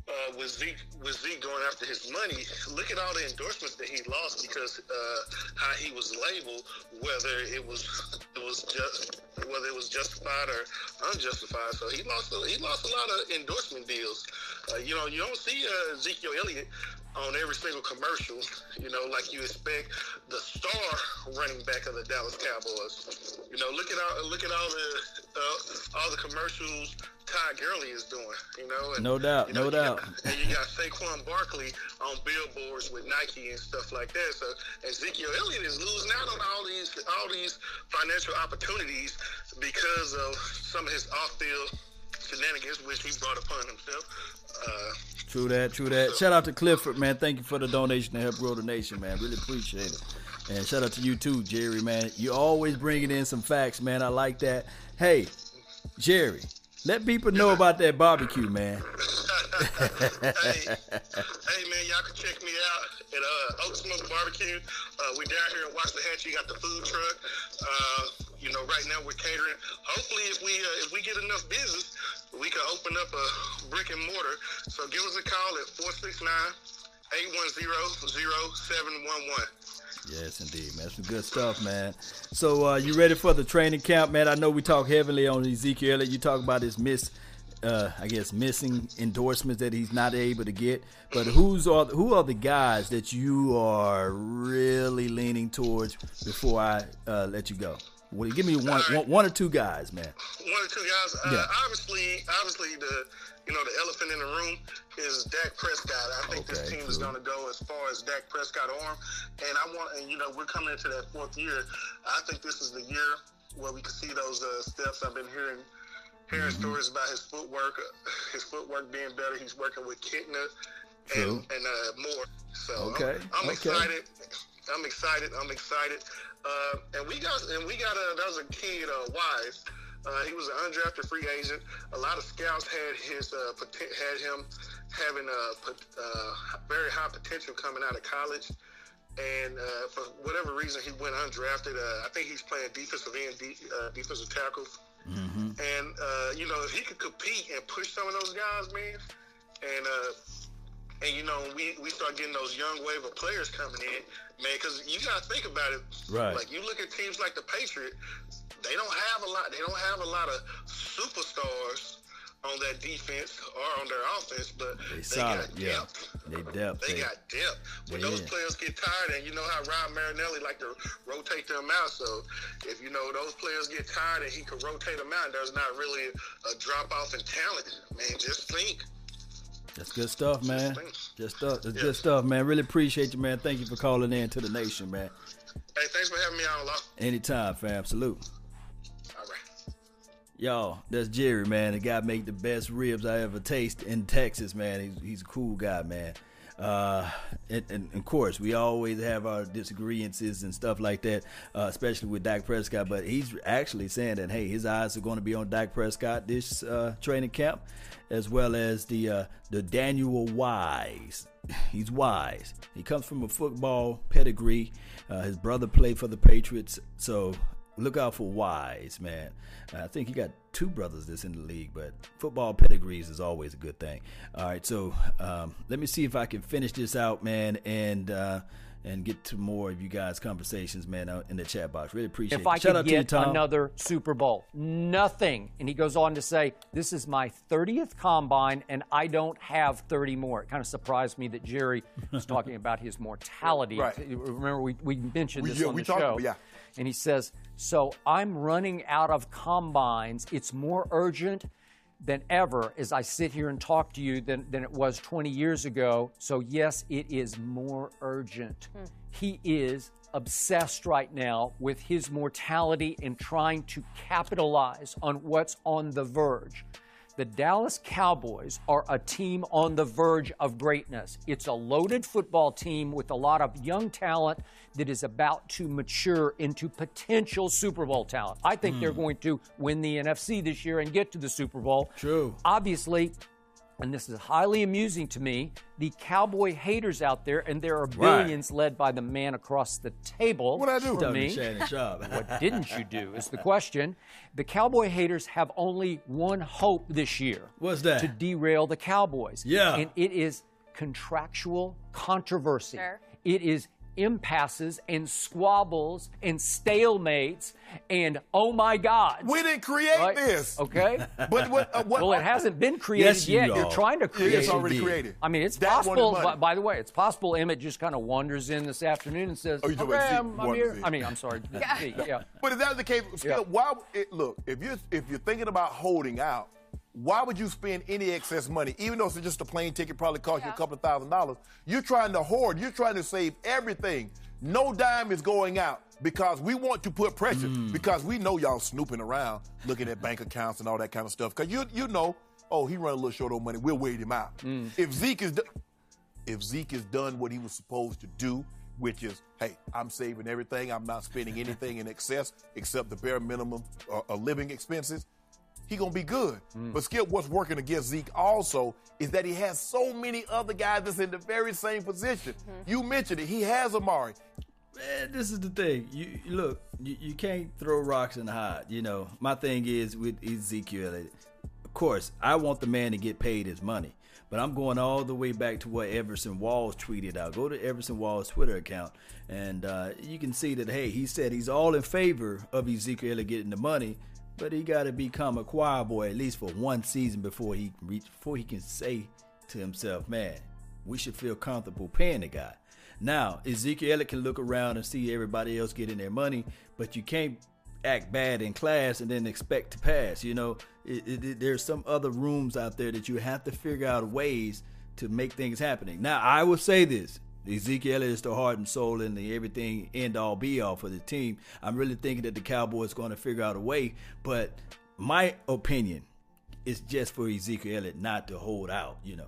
uh, with Zeke with Zeke going after his money, look at all the endorsements that he lost because uh, how he was labeled. Whether it was it was just whether it was justified or unjustified. So he lost a, he lost a lot of endorsement deals. Uh, you know, you don't see uh, Ezekiel Elliott on every single commercial, you know, like you expect the star running back of the Dallas Cowboys. You know, look at all look at all the uh, all the commercials Todd Gurley is doing. You know, and, no doubt, you know, no doubt. Got, and you got Saquon Barkley on billboards with Nike and stuff like that. So Ezekiel Elliott is losing out on all these all these financial opportunities because of some of his off-field shenanigans, which he brought upon himself. Uh, True that, true that. Shout out to Clifford, man. Thank you for the donation to help grow the nation, man. Really appreciate it. And shout out to you too, Jerry, man. You always bringing in some facts, man. I like that. Hey, Jerry, let people know about that barbecue, man. hey, hey, man, y'all can check me out at uh, Oak Smoke Barbecue. Uh, we down here in You Got the food truck. Uh, you know, right now we're catering. Hopefully, if we uh, if we get enough business, we can open up a brick and mortar. So give us a call at 469 810 0711. Yes, indeed, man. Some good stuff, man. So, uh, you ready for the training camp, man? I know we talk heavily on Ezekiel. You talk about his miss, uh, I guess, missing endorsements that he's not able to get. But who's are who are the guys that you are really leaning towards before I uh, let you go? Well, give me one, right. one, one or two guys, man. One or two guys. Uh, yeah. Obviously, obviously the you know the elephant in the room is Dak Prescott. I think okay, this team true. is going to go as far as Dak Prescott arm, and I want and you know we're coming into that fourth year. I think this is the year where we can see those uh, steps. I've been hearing hearing mm-hmm. stories about his footwork, his footwork being better. He's working with Kitna and, and uh, Moore. So okay. I'm, I'm okay. excited. I'm excited. I'm excited. Uh, and we got and we got a that was a kid uh, Wise. Uh, he was an undrafted free agent. A lot of scouts had his uh, had him having a uh, very high potential coming out of college, and uh, for whatever reason he went undrafted. Uh, I think he's playing defensive end, de- defensive tackle. Mm-hmm. And you know if he could compete and push some of those guys, man, and and you know we we start getting those young wave of players coming in, man. Because you got to think about it. Right. Like you look at teams like the Patriot, they don't have a lot. They don't have a lot of superstars on that defense or on their offense, but they, they got depth. Yeah. They depth. They, they got depth. When yeah. those players get tired, and you know how Rod Marinelli like to rotate them out. So if you know those players get tired and he can rotate them out, there's not really a drop off in talent. Man, just think that's good stuff, man. Just stuff. That's good stuff, man. Really appreciate you, man. Thank you for calling in to the nation, man. Hey, thanks for having me on, Law. Anytime, fam. Salute. All right. Y'all, that's Jerry, man. The guy make the best ribs I ever taste in Texas, man. He's, he's a cool guy, man. Uh, and, and, of course, we always have our disagreements and stuff like that, uh, especially with Dak Prescott. But he's actually saying that, hey, his eyes are going to be on Dak Prescott this uh, training camp as well as the uh, the Daniel Wise. He's wise. He comes from a football pedigree. Uh, his brother played for the Patriots, so look out for Wise, man. I think he got two brothers that's in the league, but football pedigrees is always a good thing. All right, so um, let me see if I can finish this out, man, and uh, and get to more of you guys' conversations, man, in the chat box. Really appreciate if it. I Shout could get you, another Super Bowl, nothing. And he goes on to say, "This is my 30th combine, and I don't have 30 more." It kind of surprised me that Jerry was talking about his mortality. Right. Remember, we, we mentioned this we, on we the talked, show. Yeah. And he says, "So I'm running out of combines. It's more urgent." than ever as I sit here and talk to you than, than it was 20 years ago. So, yes, it is more urgent. Mm. He is obsessed right now with his mortality and trying to capitalize on what's on the verge. The Dallas Cowboys are a team on the verge of greatness. It's a loaded football team with a lot of young talent that is about to mature into potential Super Bowl talent. I think mm. they're hmm. going to win the NFC this year and get to the Super Bowl. True. Obviously, and this is highly amusing to me, the cowboy haters out there, and there are billions right. led by the man across the table. What I do for me? what didn't you do is the question. The cowboy haters have only one hope this year. What's that? To derail the Cowboys. Yeah. And it is contractual controversy. Sure. It is impasses and squabbles and stalemates and oh my God. We didn't create Right? this. Okay. But what? Uh, what Well, it hasn't been created Yes, yet. You're trying to create it's it. already indeed. created. I mean, it's That possible. By, by the way, it's possible Emmitt just kind of wanders in this afternoon and says, Oh, you "Okay, talking I'm, I'm here." I mean, I'm sorry. Zeke, yeah. But if that's the case, Skip, Yeah. why? It, look, if you're if you're thinking about holding out, why would you spend any excess money, even though it's just a plane ticket, probably cost you a couple of thousand dollars? You're trying to hoard. You're trying to save everything. No dime is going out because we want to put pressure because we know y'all snooping around, looking at bank accounts and all that kind of stuff. Because you you know, oh, he run a little short on money. We'll wait him out. If Zeke is. Do- if Zeke has done what he was supposed to do, which is, hey, I'm saving everything, I'm not spending anything in excess except the bare minimum uh, uh, living expenses, he gonna be good. But Skip, what's working against Zeke also is that he has so many other guys that's in the very same position. You mentioned it. He has Amari. Man, this is the thing. You you- look, you, you can't throw rocks and hide. You know, my thing is with Ezekiel. Of course, I want the man to get paid his money, but I'm going all the way back to what Everson Walls tweeted out. Go to Everson Walls' Twitter account, and uh, you can see that. Hey, he said he's all in favor of Ezekiel getting the money, but he got to become a choir boy at least for one season before he reach before he can say to himself, "Man, we should feel comfortable paying the guy." Now, Ezekiel can look around and see everybody else getting their money, but you can't act bad in class and then expect to pass. You know, it, it, there's some other rooms out there that you have to figure out ways to make things happening. Now, I will say this. Ezekiel is the heart and soul and the everything end all be all for the team. I'm really thinking that the Cowboys going to figure out a way, but my opinion is just for Ezekiel not to hold out, you know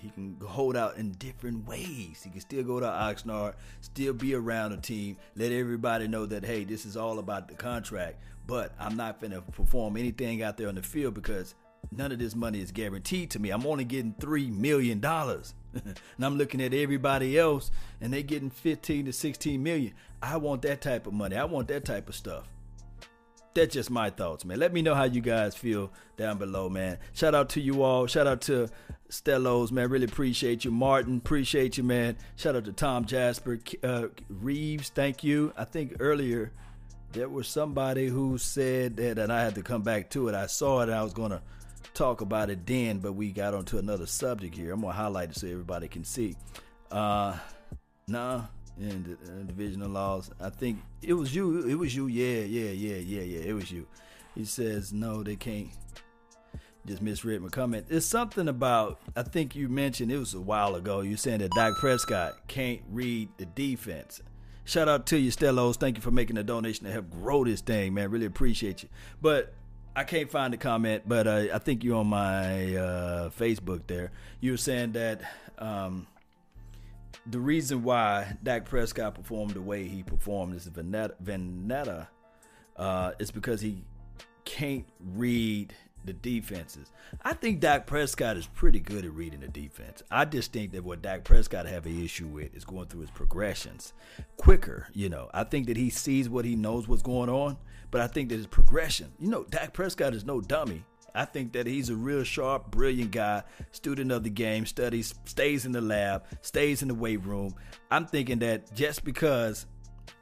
he can hold out in different ways. He can still go to Oxnard, still be around the team, let everybody know that hey, this is all about the contract. But I'm not gonna perform anything out there on the field because none of this money is guaranteed to me. I'm only getting three million dollars, and I'm looking at everybody else, and they getting 15 to 16 million. I want that type of money. I want that type of stuff that's just my thoughts, man. Let me know how you guys feel down below, man. Shout out to you all. Shout out to Stellos, man. Really appreciate you. Martin, appreciate you, man. Shout out to Tom Jasper. Uh, Reeves, thank you. I think earlier there was somebody who said that, and I had to come back to it. I saw it, I was to talk about it then, but we got onto another subject here. I'm to highlight it so everybody can see. Uh, nah, the uh, divisional laws. I think it was you. It was you. Yeah, yeah, yeah, yeah, yeah. It was you. He says no, they can't. Just misread my comment. It's something about. I think you mentioned it was a while ago. You saying that Dak Prescott can't read the defense. Shout out to you, Stellos. Thank you for making a donation to help grow this thing, man. Really appreciate you. But I can't find the comment, but uh, I think you're on my uh, Facebook there. You were saying that um, the reason why Dak Prescott performed the way he performed is Vanetta, Vanetta uh, is because he can't read the defenses. I think Dak Prescott is pretty good at reading the defense. I just think that what Dak Prescott have an issue with is going through his progressions quicker. You know, I think that he sees what he knows what's going on, but I think that his progression. You know, Dak Prescott is no dummy. I think that he's a real sharp, brilliant guy, student of the game, studies, stays in the lab, stays in the weight room. I'm thinking that just because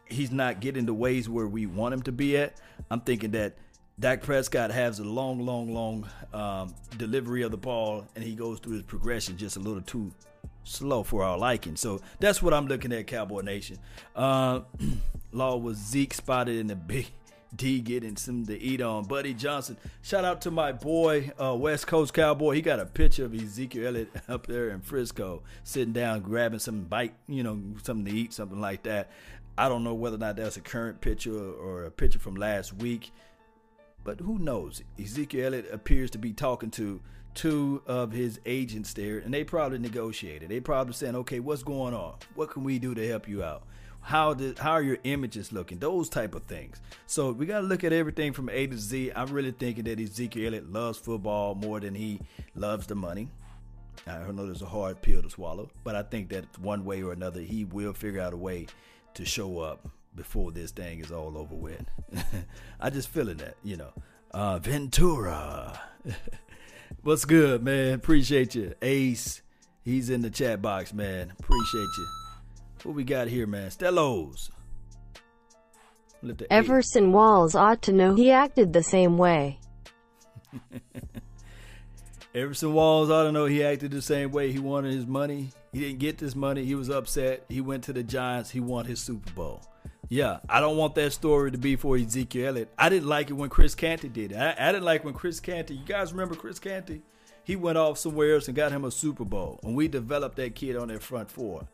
he's not getting the ways where we want him to be at, I'm thinking that Dak Prescott has a long, long, long um, delivery of the ball, and he goes through his progression just a little too slow for our liking. So that's what I'm looking at, Cowboy Nation. Uh, Law was Zeke spotted in the big D getting some to eat on. Buddy Johnson. Shout out to my boy, uh, West Coast Cowboy. He got a picture of Ezekiel Elliott up there in Frisco, sitting down, grabbing some bite, you know, something to eat, something like that. I don't know whether or not that's a current picture or a picture from last week, but who knows? Ezekiel Elliott appears to be talking to two of his agents there, and they probably negotiated. They probably saying, "Okay, what's going on? What can we do to help you out?" How did how are your images looking? Those type of things. So we got to look at everything from a to z. I'm really thinking that ezekiel Elliott loves football more than he loves the money. I know there's a hard pill to swallow but i think that one way or another he will figure out a way to show up before this thing is all over with. I just feeling that you know. Uh ventura. What's good man? Appreciate you. Ace he's in the chat box man. Appreciate you What we got here, man? Stellos. Everson eight. Walls ought to know he acted the same way. Everson Walls ought to know he acted the same way. He wanted his money. He didn't get this money. He was upset. He went to the Giants. He won his Super Bowl. Yeah, I don't want that story to be for Ezekiel Elliott. I didn't like it when Chris Canty did it. I, I didn't like when Chris Canty. You guys remember Chris Canty? He went off somewhere else and got him a Super Bowl, and we developed that kid on that front four.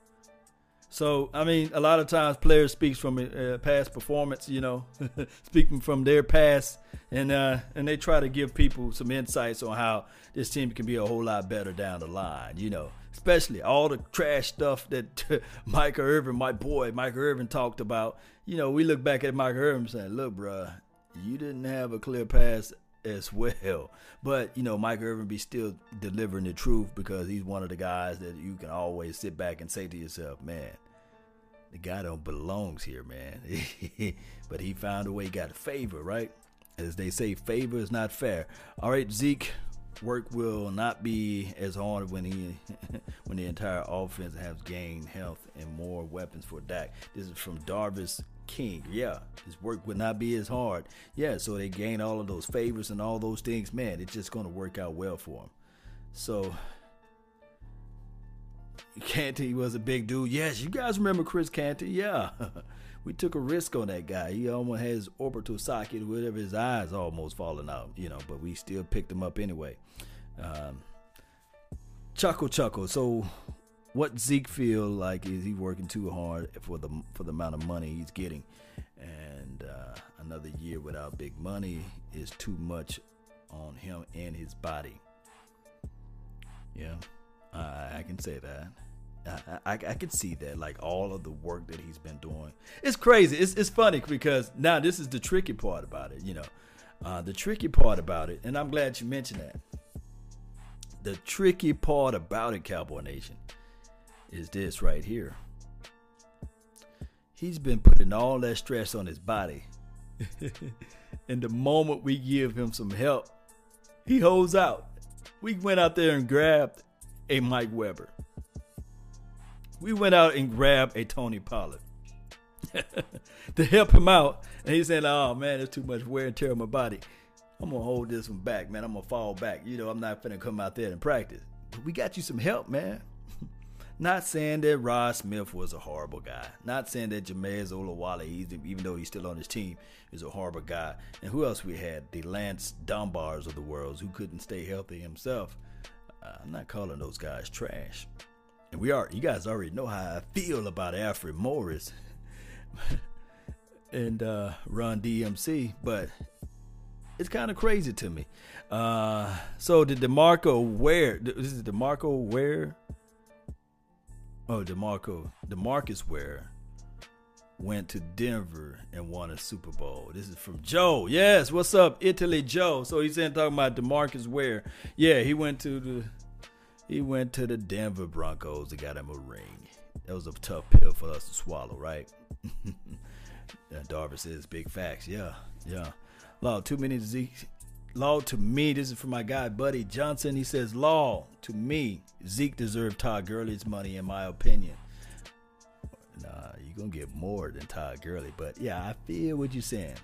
So I mean, a lot of times players speaks from uh, past performance, you know, speaking from their past, and uh, and they try to give people some insights on how this team can be a whole lot better down the line, you know. Especially all the trash stuff that Mike Irvin, my boy Mike Irvin, talked about. You know, we look back at Mike Irvin saying, "Look, bruh, you didn't have a clear pass as well. But you know, Mike Irvin be still delivering the truth because he's one of the guys that you can always sit back and say to yourself, "Man, the guy don't belongs here, man. but he found a way, got a favor, right? As they say, favor is not fair. All right, Zeke, work will not be as hard when he when the entire offense has gained health and more weapons for Dak. This is from Darvis King. Yeah, his work would not be as hard. Yeah, so they gain all of those favors and all those things. Man, it's just going to work out well for him. So Canty was a big dude. Yes, you guys remember Chris Canty? Yeah. we took a risk on that guy. He almost had his orbital socket, whatever his eyes almost falling out, you know, but we still picked him up anyway. Um, chuckle chuckle. So what Zeke feel like is he working too hard for the for the amount of money he's getting. And uh, another year without big money is too much on him and his body. Yeah, I can say that. I, I, can see that, like all of the work that he's been doing. It's crazy. It's, it's funny because now this is the tricky part about it, you know. Uh, the tricky part about it, and I'm glad you mentioned that. The tricky part about it, Cowboy Nation, is this right here. He's been putting all that stress on his body. and the moment we give him some help, he holds out. We went out there and grabbed a Mike Weber we went out and grabbed a Tony Pollard to help him out. And he said, "Oh man, it's too much wear and tear on my body. I'm gonna hold this one back, man. I'm gonna fall back. You know, I'm not gonna come out there and practice. But we got you some help, man." Not saying that Rod Smith was a horrible guy. Not saying that Jamize Olawale, even though he's still on his team, is a horrible guy. And who else we had? The Lance Dunbars of the world who couldn't stay healthy himself. Uh, I'm not calling those guys trash. And we are you guys already know how I feel about Alfred Morris and uh, Run DMC, but it's kind of crazy to me. Uh, so did DeMarco Ware? This is DeMarco Ware. Oh, DeMarco DeMarcus Ware went to Denver and won a Super Bowl. This is from Joe. Yes, what's up, Italy Joe? So he's saying talking about DeMarcus Ware. Yeah, he went to the he went to the Denver Broncos and got him a ring. That was a tough pill for us to swallow, right? Darvin says big facts. Yeah, yeah. Law, too many Zeke. Law to me, this is from my guy Buddy Johnson. He says, Law to me, Zeke deserved Todd Gurley's money, in my opinion. Nah, you're gonna get more than Todd Gurley, but yeah, I feel what you're saying.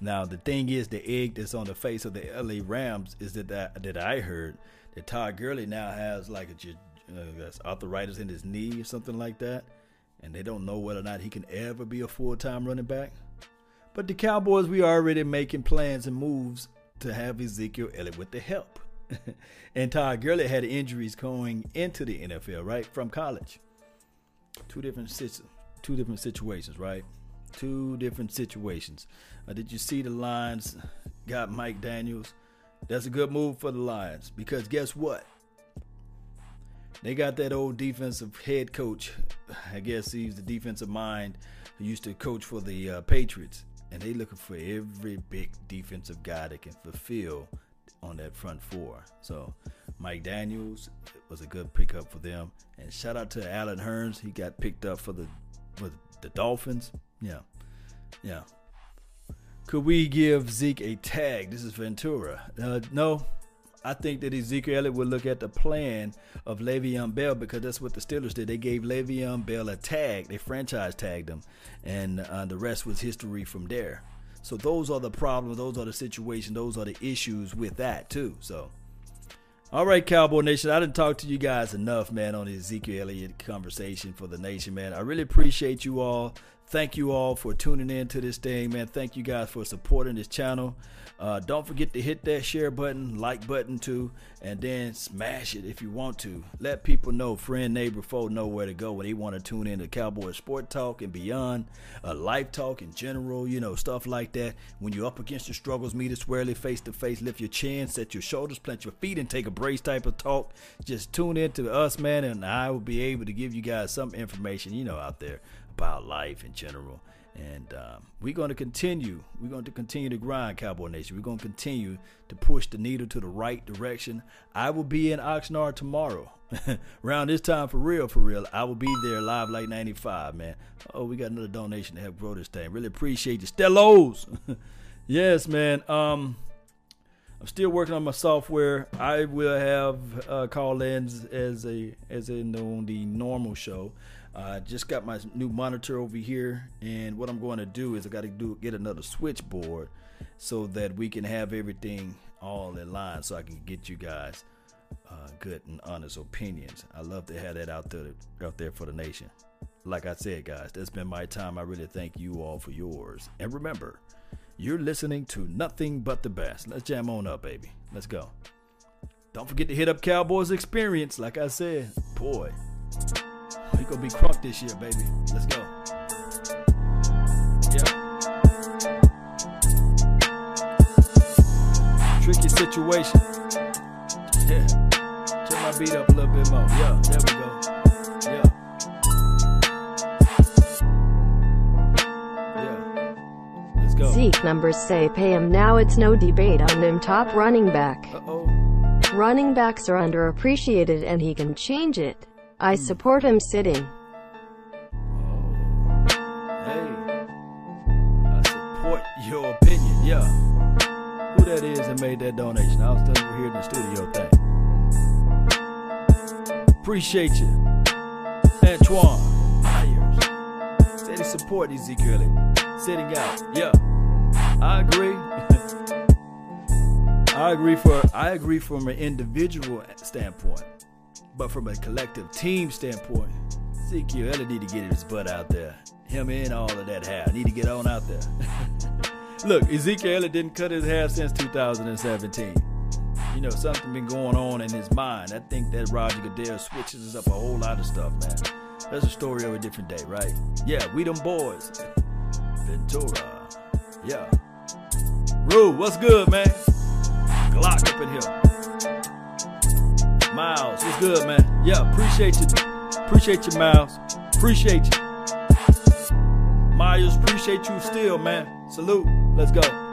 Now the thing is, the egg that's on the face of the LA Rams is that that, that I heard that Todd Gurley now has like a uh, arthritis in his knee or something like that, and they don't know whether or not he can ever be a full time running back. But the Cowboys, we are already making plans and moves to have Ezekiel Elliott with the help. and Todd Gurley had injuries going into the NFL, right from college. Two different two different situations, right? Two different situations. Uh, did you see the Lions got Mike Daniels? That's a good move for the Lions because guess what? They got that old defensive head coach. I guess he's the defensive mind who used to coach for the uh, Patriots. And they looking for every big defensive guy that can fulfill on that front four. So Mike Daniels was a good pickup for them. And shout out to Allen Hurns. He got picked up for the for the Dolphins. Yeah. Yeah. Could we give Zeke a tag? This is Ventura. Uh, no, I think that Ezekiel Elliott would look at the plan of Le'Veon Bell because that's what the Steelers did. They gave Le'Veon Bell a tag. They franchise tagged him, and uh, the rest was history from there. So those are the problems. Those are the situations. Those are the issues with that too. So all right, Cowboy Nation. I didn't talk to you guys enough, man, on the Ezekiel Elliott conversation for the nation, man. I really appreciate you all. Thank you all for tuning in to this thing, man. Thank you guys for supporting this channel. Uh, don't forget to hit that share button, like button too, and then smash it if you want to. Let people know, friend, neighbor, foe, know where to go when they want to tune in to Cowboy Sport Talk and beyond, uh, life talk in general, you know, stuff like that. When you're up against your struggles, meet us squarely face to face, lift your chin, set your shoulders, plant your feet, and take a brace type of talk. Just tune in to us, man, and I will be able to give you guys some information, you know, out there about life in general. And um, we're going to continue. We're going to continue to grind, Cowboy Nation. We're going to continue to push the needle to the right direction. I will be in Oxnard tomorrow. Around this time, for real, for real. I will be there live like 95, man. Oh, we got another donation to help grow this thing. Really appreciate you. Stellos. yes, man. Um, I'm still working on my software. I will have uh, call-ins as a as in on the normal show. I uh, just got my new monitor over here, and what I'm going to do is I got to do get another switchboard so that we can have everything all in line, so I can get you guys uh, good and honest opinions. I love to have that out there out there for the nation. Like I said, guys, that's been my time. I really thank you all for yours. And remember, you're listening to nothing but the best. Let's jam on up, baby. Let's go. Don't forget to hit up Cowboys Experience. Like I said, boy. We gonna be crunk this year, baby. Let's go. Yeah. Tricky situation. Yeah. Turn my beat up a little bit more. Yeah, there we go. Yeah. Yeah. Let's go. Zeke numbers say pay him now. It's no debate on him top running back. Uh-oh. Running backs are underappreciated and he can change it. I hmm. support him sitting. Oh, hey, I support your opinion. Yeah. Who that is that made that donation? I was still here in the studio thing. Appreciate you. Antoine Myers. Said he support Ezekiel sitting out. Yeah. I agree. I agree for I agree from an individual standpoint. But from a collective team standpoint, Ezekiel need to get his butt out there. Him and all of that hair. Need to get on out there. Look, Ezekiel didn't cut his hair since 2017. You know, something been going on in his mind. I think that Roger Goodell switches up a whole lot of stuff, man. That's a story of a different day, right? Yeah, we them boys. Ventura. Yeah. Rue, what's good, man? Glock up in here. Miles, It's good, man? Yeah, appreciate you. Appreciate you, Miles. Appreciate you. Myers, appreciate you still, man. Salute. Let's go.